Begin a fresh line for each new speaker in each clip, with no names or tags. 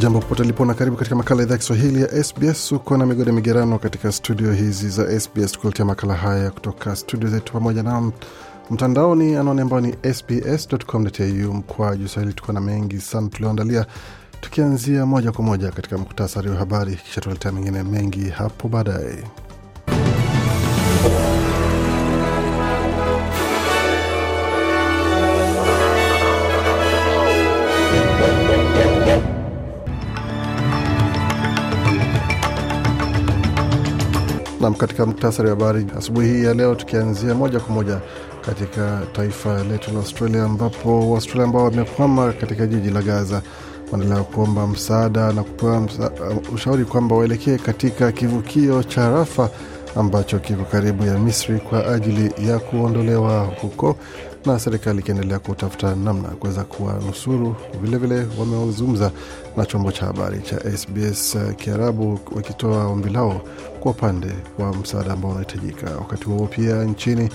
Jambo popote lipo na karibu katika makala idhaa ya Kiswahili ya SBS. Uko na migode migerano katika studio hizi za SBS tukuletea makala haya kutoka studio zetu pamoja na mtandaoni, anaone ambao ni sbs.com.au mkwa juu Swahili. Tuko na mengi sana tulioandalia, tukianzia moja kwa moja katika muktasari wa habari, kisha tuletea mengine mengi hapo baadaye. Nam, katika muktasari wa habari asubuhi hii ya leo, tukianzia moja kwa moja katika taifa letu la Australia, ambapo Waustralia ambao wamekwama katika jiji la Gaza wanaendelea kuomba msaada na kupewa msa, uh, ushauri kwamba waelekee katika kivukio cha Rafa ambacho kiko karibu ya Misri kwa ajili ya kuondolewa huko, na serikali ikiendelea kutafuta namna ya kuweza kuwanusuru. Vilevile wamezungumza na chombo cha habari cha SBS uh, Kiarabu wakitoa ombi lao kwa upande wa msaada ambao unahitajika. Wakati huo pia nchini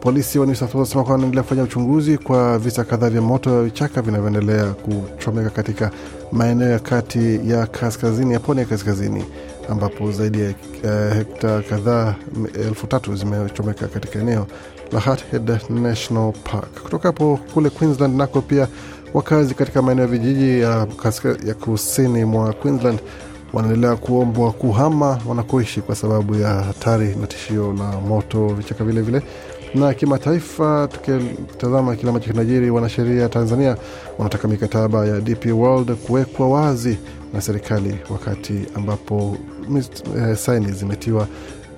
polisi wa New South Wales wanasema wanaendelea kufanya uchunguzi kwa visa kadhaa vya moto ya vichaka vinavyoendelea kuchomeka katika maeneo ya kati ya kaskazini ya pwani ya kaskazini ambapo zaidi ya uh, hekta kadhaa elfu tatu zimechomeka katika eneo la Harthead National Park. Kutoka hapo kule Queensland nako pia wakazi katika maeneo ya vijiji ya, ya kusini mwa Queensland wanaendelea kuombwa kuhama wanakoishi kwa sababu ya hatari na tishio la moto vichaka vilevile vile na kimataifa, tukitazama kile ambacho kinajiri, wanasheria Tanzania wanataka mikataba ya DP World kuwekwa wazi na serikali, wakati ambapo eh, saini zimetiwa.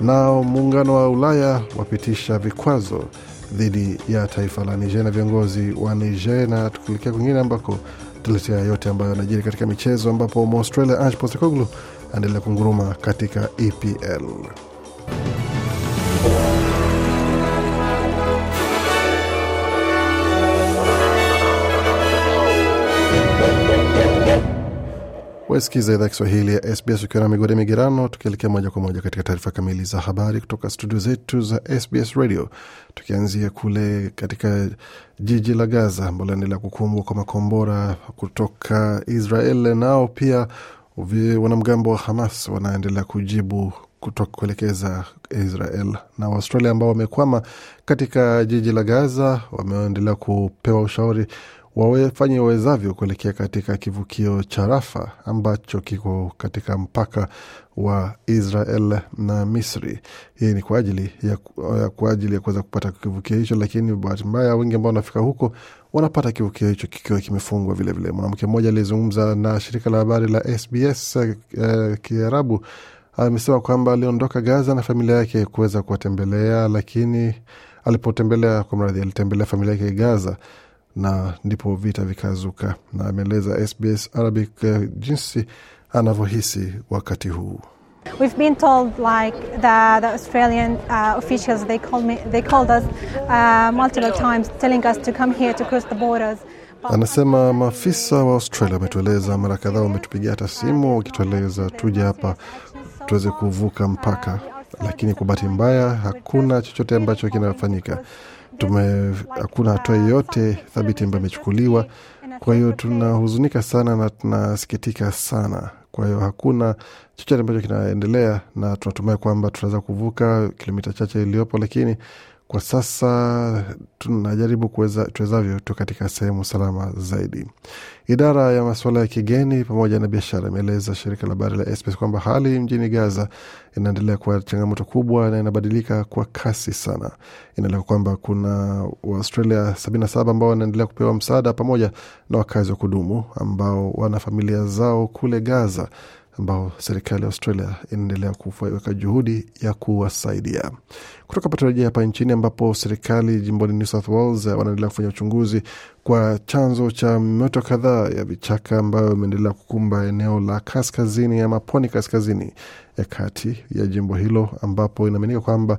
Nao muungano wa Ulaya wapitisha vikwazo dhidi ya taifa la Niger na viongozi wa Niger, na tukielekea kwingine ambako tuletea yote ambayo yanajiri katika michezo, ambapo Mwaustralia Ange Postecoglou anaendelea kunguruma katika EPL. Wasikiza idhaa Kiswahili ya SBS ukiwa na migode migerano, tukielekea moja kwa moja katika taarifa kamili za habari kutoka studio zetu za SBS Radio, tukianzia kule katika jiji la Gaza ambalo linaendelea kukumbwa kwa makombora kutoka Israel. Nao pia wanamgambo wa Hamas wanaendelea kujibu kutoka kuelekeza Israel na Waustralia ambao wamekwama katika jiji la Gaza wameendelea kupewa ushauri wafanye wawezavyo kuelekea katika kivukio cha Rafa ambacho kiko katika mpaka wa Israel na Misri. Hii ni kwa ajili ya, kwa ajili ya kuweza kupata kivukio hicho, lakini bahati mbaya wengi ambao wanafika huko wanapata kivukio hicho kikiwa kimefungwa vilevile. Mwanamke mmoja aliyezungumza na shirika la habari la SBS uh, Kiarabu amesema kwamba aliondoka Gaza na familia yake kuweza kuwatembelea, lakini alipotembelea kwa mradhi, alitembelea familia yake Gaza na ndipo vita vikazuka, na ameeleza SBS Arabic uh, jinsi anavyohisi wakati huu.
We've been told like the, the Australian uh, officials they called me they called us uh, multiple times telling us to come here to cross the borders.
Anasema maafisa wa Australia wametueleza mara kadhaa, wametupigia hata simu wakitueleza tuje hapa tuweze kuvuka mpaka, lakini kwa bahati mbaya hakuna chochote ambacho kinafanyika hakuna hatua yoyote thabiti ambayo imechukuliwa. Kwa hiyo tunahuzunika sana na tunasikitika sana. Kwa hiyo hakuna chochote ambacho kinaendelea, na tunatumai kwamba tunaweza kuvuka kilomita chache iliyopo, lakini kwa sasa tunajaribu tuwezavyo tu katika sehemu salama zaidi. Idara ya masuala ya kigeni pamoja na biashara imeeleza shirika la habari la SBS kwamba hali mjini Gaza inaendelea kuwa changamoto kubwa na inabadilika kwa kasi sana. Inaeleza kwamba kuna Waaustralia 77 ambao wanaendelea kupewa msaada pamoja na wakazi wa kudumu ambao wana familia zao kule Gaza ambao serikali ya Australia inaendelea kuweka juhudi ya kuwasaidia. Kutoka patarajia hapa nchini ambapo serikali jimboni New South Wales wanaendelea kufanya uchunguzi kwa chanzo cha mioto kadhaa ya vichaka ambayo imeendelea kukumba eneo la kaskazini ama pwani kaskazini ya kati ya jimbo hilo ambapo inaaminika kwamba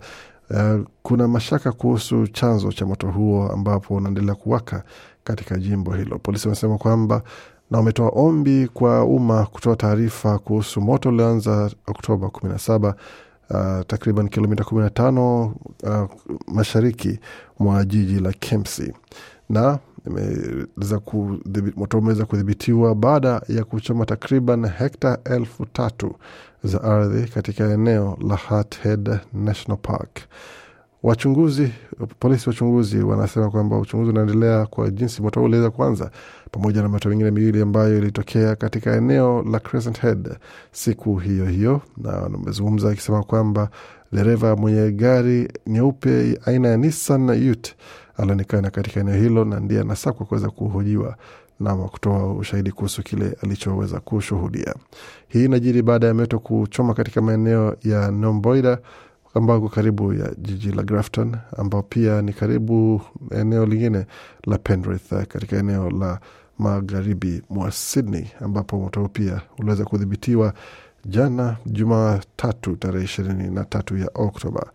Uh, kuna mashaka kuhusu chanzo cha moto huo ambapo unaendelea kuwaka katika jimbo hilo. Polisi wamesema kwamba na wametoa ombi kwa umma kutoa taarifa kuhusu moto ulioanza Oktoba 17 uh, takriban kilomita 15 uh, mashariki mwa jiji la Kempsey na moto umeweza kudhibitiwa baada ya kuchoma takriban hekta elfu tatu za ardhi katika eneo la Harthead National Park. Wachunguzi, polisi wachunguzi wanasema kwamba uchunguzi unaendelea kwa jinsi moto huu uliweza kuanza, pamoja na moto mingine miwili ambayo ilitokea katika eneo la Crescent Head siku hiyo hiyo, na amezungumza akisema kwamba dereva mwenye gari nyeupe aina ya Nissan Ute alionekana katika eneo hilo na ndiye anasakwa kuweza kuhojiwa na kutoa ushahidi kuhusu kile alichoweza kushuhudia. Hii inajiri baada ya moto kuchoma katika maeneo ya Nomboida ambako karibu ya jiji la Grafton, ambao pia ni karibu eneo lingine la Penrith katika eneo la magharibi mwa Sydney, ambapo moto huu pia uliweza kudhibitiwa jana Jumatatu tarehe ishirini na tatu ya Oktoba.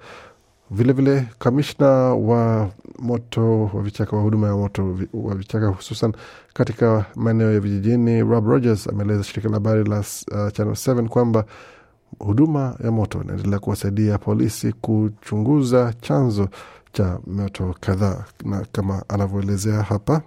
Vilevile kamishna wa moto wa vichaka wa huduma ya moto wa vichaka hususan katika maeneo ya vijijini, Rob Rogers ameeleza shirika la habari la uh, Channel 7 kwamba huduma ya moto. Inaendelea kuwasaidia polisi kuchunguza chanzo cha moto kadhaa, na kama anavyoelezea hapa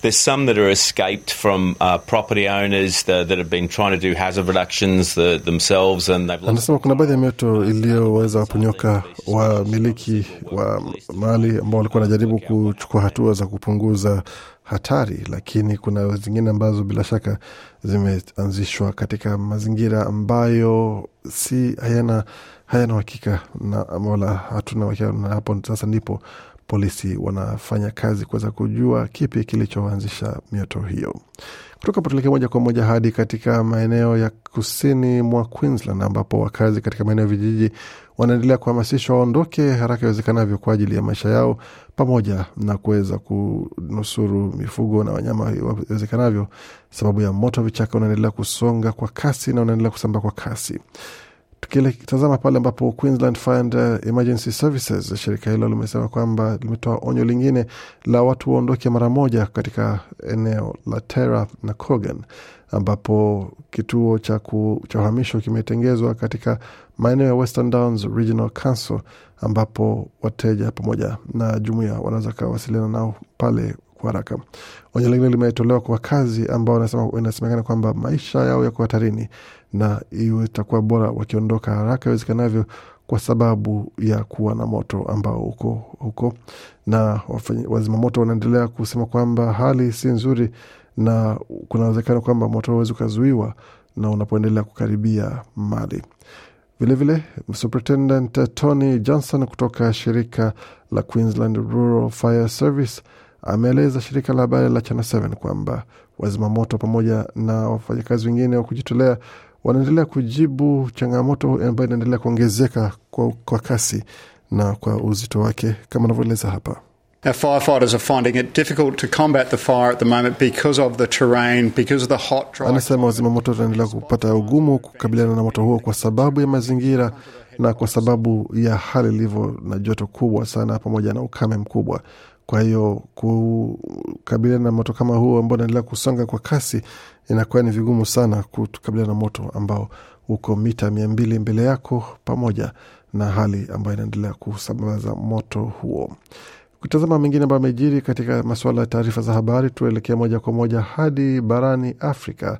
There's some that are escaped from uh, property owners that, that have been trying to do hazard reductions the, themselves and they've
Anasema kuna baadhi ya mioto iliyoweza kuponyoka wamiliki wa mali ambao walikuwa wanajaribu kuchukua hatua za kupunguza hatari, lakini kuna zingine ambazo bila shaka zimeanzishwa katika mazingira ambayo si hayana hayana uhakika na wala hatuna uhakika, na hapo sasa ndipo polisi wanafanya kazi kuweza kujua kipi kilichoanzisha mioto hiyo. Kutoka potulekea moja kwa moja hadi katika maeneo ya kusini mwa Queensland ambapo wakazi katika maeneo ya vijiji wanaendelea kuhamasishwa waondoke haraka iwezekanavyo kwa ajili ya maisha yao pamoja na kuweza kunusuru mifugo na wanyama iwezekanavyo, sababu ya moto vichaka unaendelea kusonga kwa kasi na unaendelea kusambaa kwa kasi. Tukitazama pale ambapo Queensland Fire and Emergency Services, shirika hilo limesema kwamba limetoa onyo lingine la watu waondoke mara moja katika eneo la Tera na Cogan, ambapo kituo cha uhamisho kimetengezwa katika maeneo ya Western Downs Regional Council, ambapo wateja pamoja na jumuia wanaweza kawasiliana nao pale kwa haraka. Onyo lingine limetolewa kwa wakazi ambao inasemekana kwamba maisha yao yako hatarini na itakuwa bora wakiondoka haraka iwezekanavyo kwa sababu ya kuwa na moto ambao uko huko, na wazimamoto wanaendelea kusema kwamba hali si nzuri na kuna uwezekano kwamba moto huwezi ukazuiwa na unapoendelea kukaribia mali. Vilevile, Superintendent Tony Johnson kutoka shirika la Queensland Rural Fire Service ameeleza shirika la habari la Channel 7 kwamba wazimamoto pamoja na wafanyakazi wengine wa kujitolea wanaendelea kujibu changamoto ambayo inaendelea kuongezeka kwa, kwa kasi na kwa uzito wake kama anavyoeleza hapa.
Our firefighters are finding it difficult to combat the fire at the moment because of the terrain, because of the hot dry.
Anasema wazimamoto wanaendelea kupata ugumu kukabiliana na moto huo kwa sababu ya mazingira na kwa sababu ya hali ilivyo na joto kubwa sana pamoja na ukame mkubwa. Kwa hiyo kukabiliana na moto kama huo ambao unaendelea kusonga kwa kasi, inakuwa ni vigumu sana kukabiliana na moto ambao uko mita mia mbili mbele yako, pamoja na hali ambayo inaendelea kusambaza moto huo. Kutazama mengine ambayo amejiri katika masuala ya taarifa za habari, tuelekea moja kwa moja hadi barani Afrika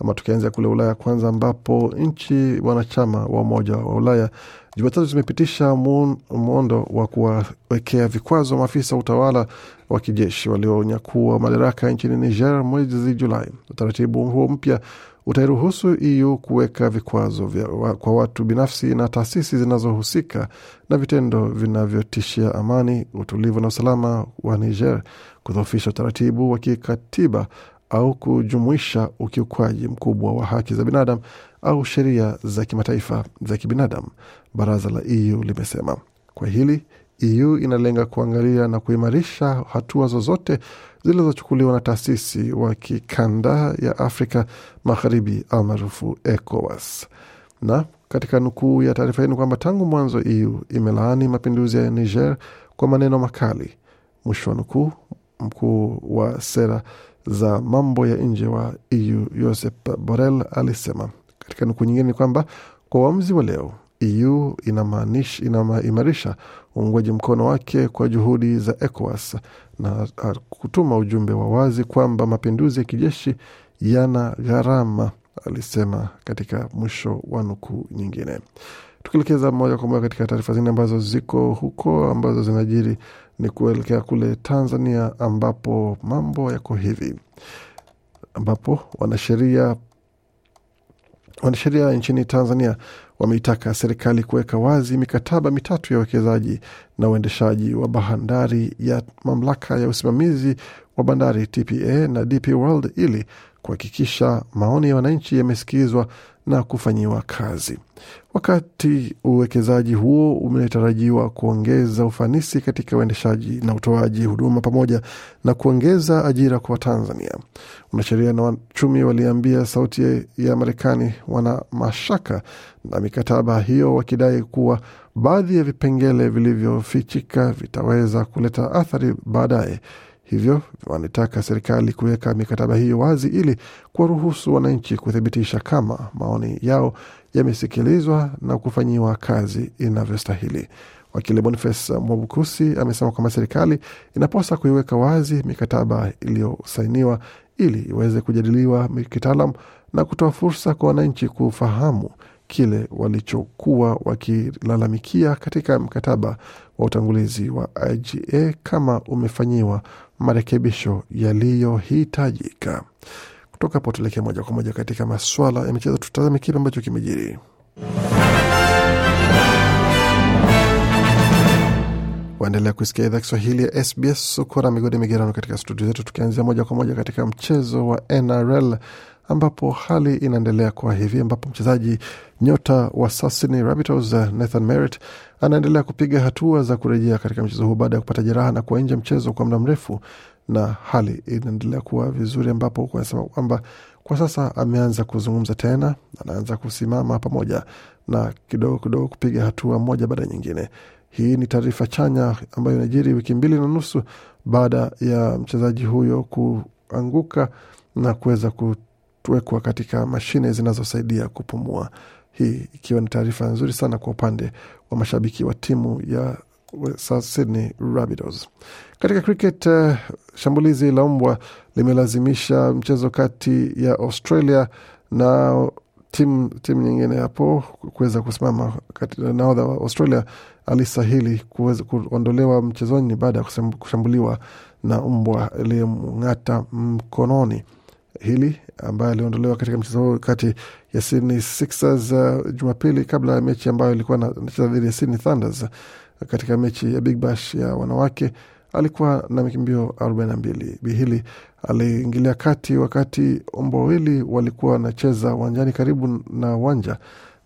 ama tukianzia kule Ulaya kwanza, ambapo nchi wanachama wa Umoja wa Ulaya Jumatatu zimepitisha muundo wa kuwawekea vikwazo maafisa utawala wa kijeshi walionyakua madaraka nchini Niger mwezi Julai. Utaratibu huo mpya utairuhusu EU kuweka vikwazo vya, wa, kwa watu binafsi na taasisi zinazohusika na vitendo vinavyotishia amani, utulivu na usalama wa Niger, kudhoofisha utaratibu wa kikatiba au kujumuisha ukiukwaji mkubwa wa haki za binadamu au sheria za kimataifa za kibinadamu, baraza la EU limesema. Kwa hili EU inalenga kuangalia na kuimarisha hatua zozote zilizochukuliwa na taasisi wa kikanda ya Afrika Magharibi almaarufu ECOWAS. Na katika nukuu ya taarifa hii ni kwamba tangu mwanzo EU imelaani mapinduzi ya Niger kwa maneno makali. Mwisho wa nukuu. Mkuu wa sera za mambo ya nje wa EU Josep Borrell alisema. Katika nukuu nyingine ni kwamba kwa uamuzi wa leo EU inaimarisha uungwaji mkono wake kwa juhudi za ECOWAS na kutuma ujumbe wa wazi kwamba mapinduzi ya kijeshi yana gharama, alisema katika mwisho wa nukuu nyingine. Tukielekeza moja kwa moja katika taarifa zingine ambazo ziko huko ambazo zinajiri ni kuelekea kule Tanzania ambapo mambo yako hivi, ambapo wanasheria wanasheria nchini Tanzania wameitaka serikali kuweka wazi mikataba mitatu ya uwekezaji na uendeshaji wa bandari ya mamlaka ya usimamizi wa bandari TPA na DP World ili kuhakikisha maoni ya wananchi yamesikizwa na kufanyiwa kazi. Wakati uwekezaji huo umetarajiwa kuongeza ufanisi katika uendeshaji na utoaji huduma pamoja na kuongeza ajira kwa Watanzania. Wanasheria na wachumi waliambia Sauti ya Marekani wana mashaka na mikataba hiyo, wakidai kuwa baadhi ya vipengele vilivyofichika vitaweza kuleta athari baadaye. Hivyo wanataka serikali kuweka mikataba hiyo wazi ili kuwaruhusu wananchi kuthibitisha kama maoni yao yamesikilizwa na kufanyiwa kazi inavyostahili. Wakili Boniface Mwabukusi amesema kwamba serikali inaposa kuiweka wazi mikataba iliyosainiwa ili iweze kujadiliwa kitaalam na kutoa fursa kwa wananchi kufahamu kile walichokuwa wakilalamikia katika mkataba wa utangulizi wa IGA kama umefanyiwa marekebisho yaliyohitajika. Kutoka hapo tuelekee moja kwa moja katika maswala ya michezo, tutazame kile ambacho kimejiri. Waendelea kusikia idhaa Kiswahili ya SBS. Uko na migodi migerano katika studio zetu, tukianzia moja kwa moja katika mchezo wa NRL ambapo hali inaendelea kuwa hivi, ambapo mchezaji nyota wa Sasini Rabbitohs Nathan Merritt anaendelea kupiga hatua za kurejea katika mchezo huu baada ya kupata jeraha na kuwa nje mchezo kwa muda mrefu, na hali inaendelea kuwa vizuri, ambapo anasema kwamba kwa sasa ameanza kuzungumza tena, anaanza kusimama pamoja na kidogo kidogo kupiga hatua moja baada ya nyingine. Hii ni taarifa chanya ambayo inajiri wiki mbili na nusu baada ya mchezaji huyo kuanguka na kuweza kuwekwa katika mashine zinazosaidia kupumua. Hii ikiwa ni taarifa nzuri sana kwa upande wa mashabiki wa timu ya Sydney Rabbitohs. Katika cricket, uh, shambulizi la mbwa limelazimisha mchezo kati ya Australia na timu tim nyingine hapo kuweza kusimama. Nahodha wa Australia alistahili kuondolewa mchezoni baada ya kushambuliwa na mbwa aliyemng'ata mkononi. Hili ambaye aliondolewa katika mchezo huo kati ya Sydney Sixers uh, Jumapili kabla ya mechi ambayo ilikuwa anacheza dhidi ya Sydney Thunders katika mechi ya Big Bash ya wanawake alikuwa na mikimbio 42. Bihili aliingilia kati wakati mbwa wawili walikuwa wanacheza uwanjani karibu na uwanja,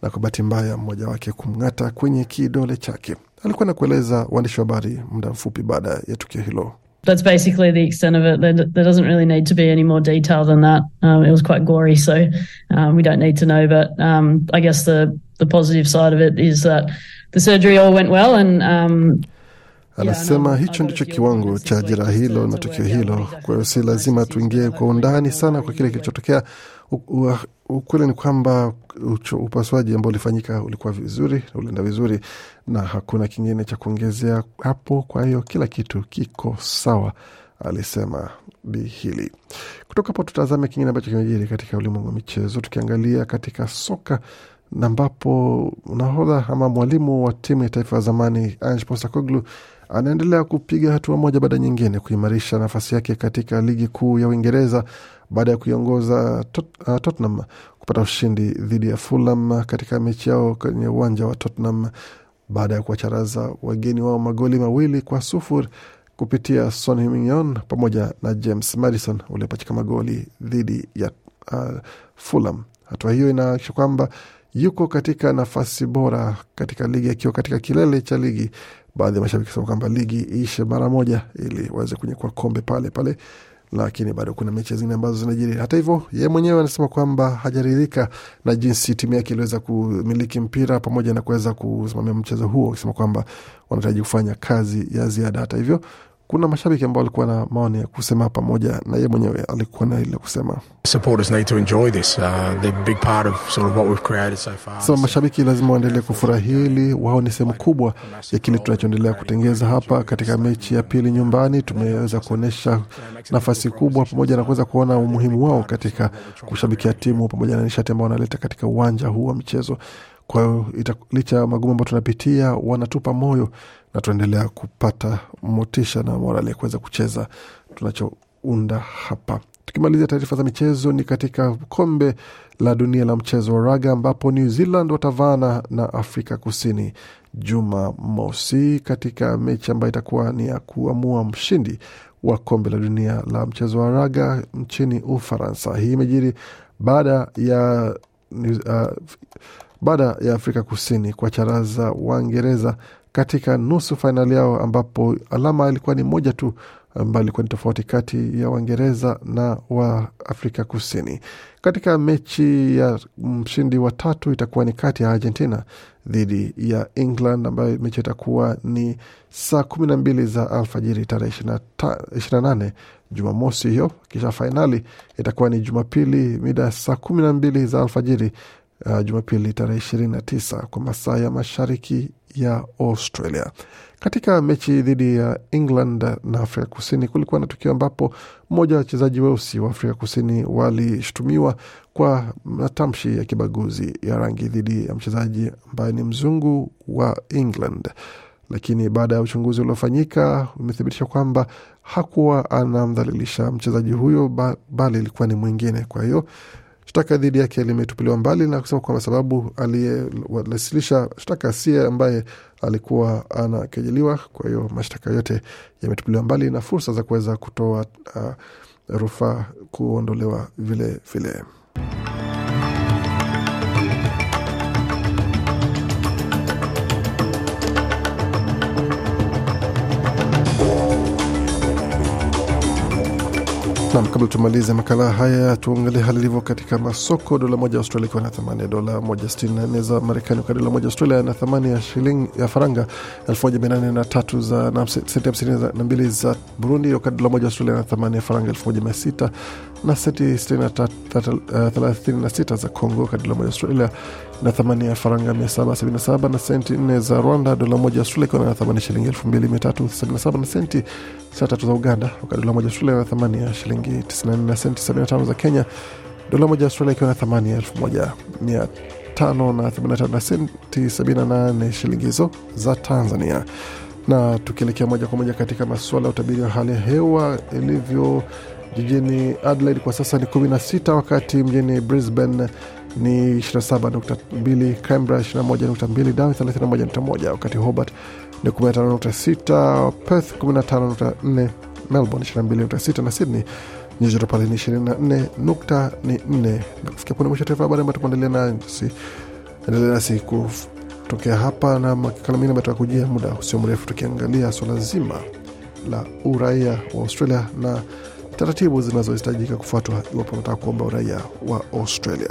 na kwa bahati mbaya mmoja wake kumng'ata kwenye kidole chake. Alikuwa na kueleza waandishi wa habari muda mfupi baada ya tukio hilo.
That's basically the extent of it. There, there doesn't really need to be any more detail than that. Um, it was quite gory, so um, we don't need to know. But um, I guess the the positive side of it is that the surgery all went well and um,
Anasema yeah, no, hicho ndicho kiwango cha jeraha hilo na tukio hilo. Kwa hiyo si lazima tuingie kwa undani sana kwa kile kilichotokea. Ukweli ni kwamba upasuaji ambao ulifanyika ulikuwa vizuri, ulienda vizuri na hakuna kingine cha kuongezea hapo. Kwa hiyo kila kitu kiko sawa, alisema Bi. Kutoka hapo tutazame kingine ambacho kimejiri katika ulimwengu michezo, tukiangalia katika soka ambapo nahodha ama mwalimu wa timu ya taifa ya zamani Ange anaendelea kupiga hatua moja baada nyingine kuimarisha nafasi yake katika ligi kuu ya Uingereza baada ya kuiongoza tot, uh, Tottenham kupata ushindi dhidi ya Fulham katika mechi yao kwenye uwanja wa Tottenham baada ya kuwacharaza wageni wao magoli mawili kwa sufuri kupitia Son Heung-min pamoja na James Madison waliopachika magoli dhidi ya uh, Fulham. Hatua hiyo inaakisha kwamba yuko katika nafasi bora katika ligi akiwa katika kilele cha ligi. Baadhi ya mashabiki sema kwamba ligi iishe mara moja ili waweze kunyekua kombe pale pale, lakini bado kuna mechi zingine ambazo zinajiri. Hata hivyo, yeye mwenyewe anasema kwamba hajaridhika na jinsi timu yake iliweza kumiliki mpira pamoja na kuweza kusimamia mchezo huo, akisema kwamba wanahitaji kufanya kazi ya ziada. Hata hivyo kuna mashabiki ambao walikuwa na maoni ya kusema pamoja na ye mwenyewe alikuwa na ile kusema
supporters need to enjoy this. Uh, they're a big part of sort of what we've created so far.
sema mashabiki lazima waendelee kufurahia hili. Wao ni sehemu kubwa ya kile tunachoendelea kutengeza hapa. Katika mechi ya pili nyumbani, tumeweza kuonyesha nafasi kubwa pamoja na kuweza kuona umuhimu wao katika kushabikia timu pamoja na nishati ambao wanaleta katika uwanja huu wa michezo. Kwa hiyo licha ya magumu ambayo tunapitia, wanatupa moyo na tunaendelea kupata motisha na morali ya kuweza kucheza tunachounda hapa. Tukimalizia taarifa za michezo, ni katika kombe la dunia la mchezo wa raga ambapo New Zealand watavana na Afrika Kusini juma mosi katika mechi ambayo itakuwa ni ya kuamua mshindi wa kombe la dunia la mchezo wa raga nchini Ufaransa. Hii imejiri baada ya uh, baada ya Afrika Kusini kuwacharaza Waingereza katika nusu fainali yao ambapo alama ilikuwa ni moja tu ambayo ilikuwa ni tofauti kati ya Waingereza na wa Afrika Kusini. Katika mechi ya mshindi wa tatu itakuwa ni kati ya Argentina dhidi ya England ambayo mechi itakuwa ni saa kumi na mbili za alfajiri tarehe ishirini na nane Jumamosi hiyo. Kisha fainali itakuwa ni Jumapili mida ya saa kumi na mbili za alfajiri uh, Jumapili tarehe ishirini na tisa kwa masaa ya mashariki ya Australia. Katika mechi dhidi ya England na Afrika Kusini kulikuwa na tukio ambapo mmoja wa wachezaji weusi wa Afrika Kusini walishutumiwa kwa matamshi ya kibaguzi ya rangi dhidi ya mchezaji ambaye ni mzungu wa England, lakini baada ya uchunguzi uliofanyika umethibitisha kwamba hakuwa anamdhalilisha mchezaji huyo ba, bali ilikuwa ni mwingine. Kwa hiyo shtaka dhidi yake limetupiliwa mbali na kusema kwamba sababu aliyewasilisha shtaka sie ambaye alikuwa anakejeliwa. Kwa hiyo mashtaka yote yametupiliwa mbali na fursa za kuweza kutoa uh, rufaa kuondolewa vile vile. Nam, kabla tumalize makala haya, tuangalie hali ilivyo katika masoko. Dola moja ya Australia ikiwa na thamani ya dola moja sitini na nne za Marekani, wakati dola moja Australia na thamani ya shilingi ya faranga elfu moja mia nane na tatu za na senti hamsini na mbili za Burundi, wakati dola moja Australia na thamani ya faranga elfu moja mia sita na senti thelathini na sita za Congo, wakati dola moja Australia na thamani ya faranga mia saba sabini na senti 4 za Rwanda. Dola moja Australia ikiwa na thamani ya shilingi elfu mbili mia tatu sabini na saba senti saa tatu za Uganda, wakati dola moja Australia na thamani ya shilingi 94 na senti 75 za Kenya. Dola moja Australia ikiwa na thamani ya 1585 na 85 na senti 78 shilingi hizo za Tanzania. Na tukielekea moja kwa moja katika masuala ya utabiri wa hali ya hewa ilivyo jijini Adelaide kwa sasa ni 16, wakati mjini Brisbane ni 27.2, Canberra 21.2, Darwin 31.1, wakati Hobart ni 15.6, Perth 15.4, Melbourne 22.6 na Sydney nyuzi joto pale ni 24.4. Kufikia punde mwisho taarifa habari ambayo tumeendelea nasi endelea nasi kutokea hapa na makala mengine ambayo tutakujia muda usio mrefu, tukiangalia swala zima la uraia wa Australia na taratibu zinazohitajika kufuatwa iwapo unataka kuomba uraia wa Australia.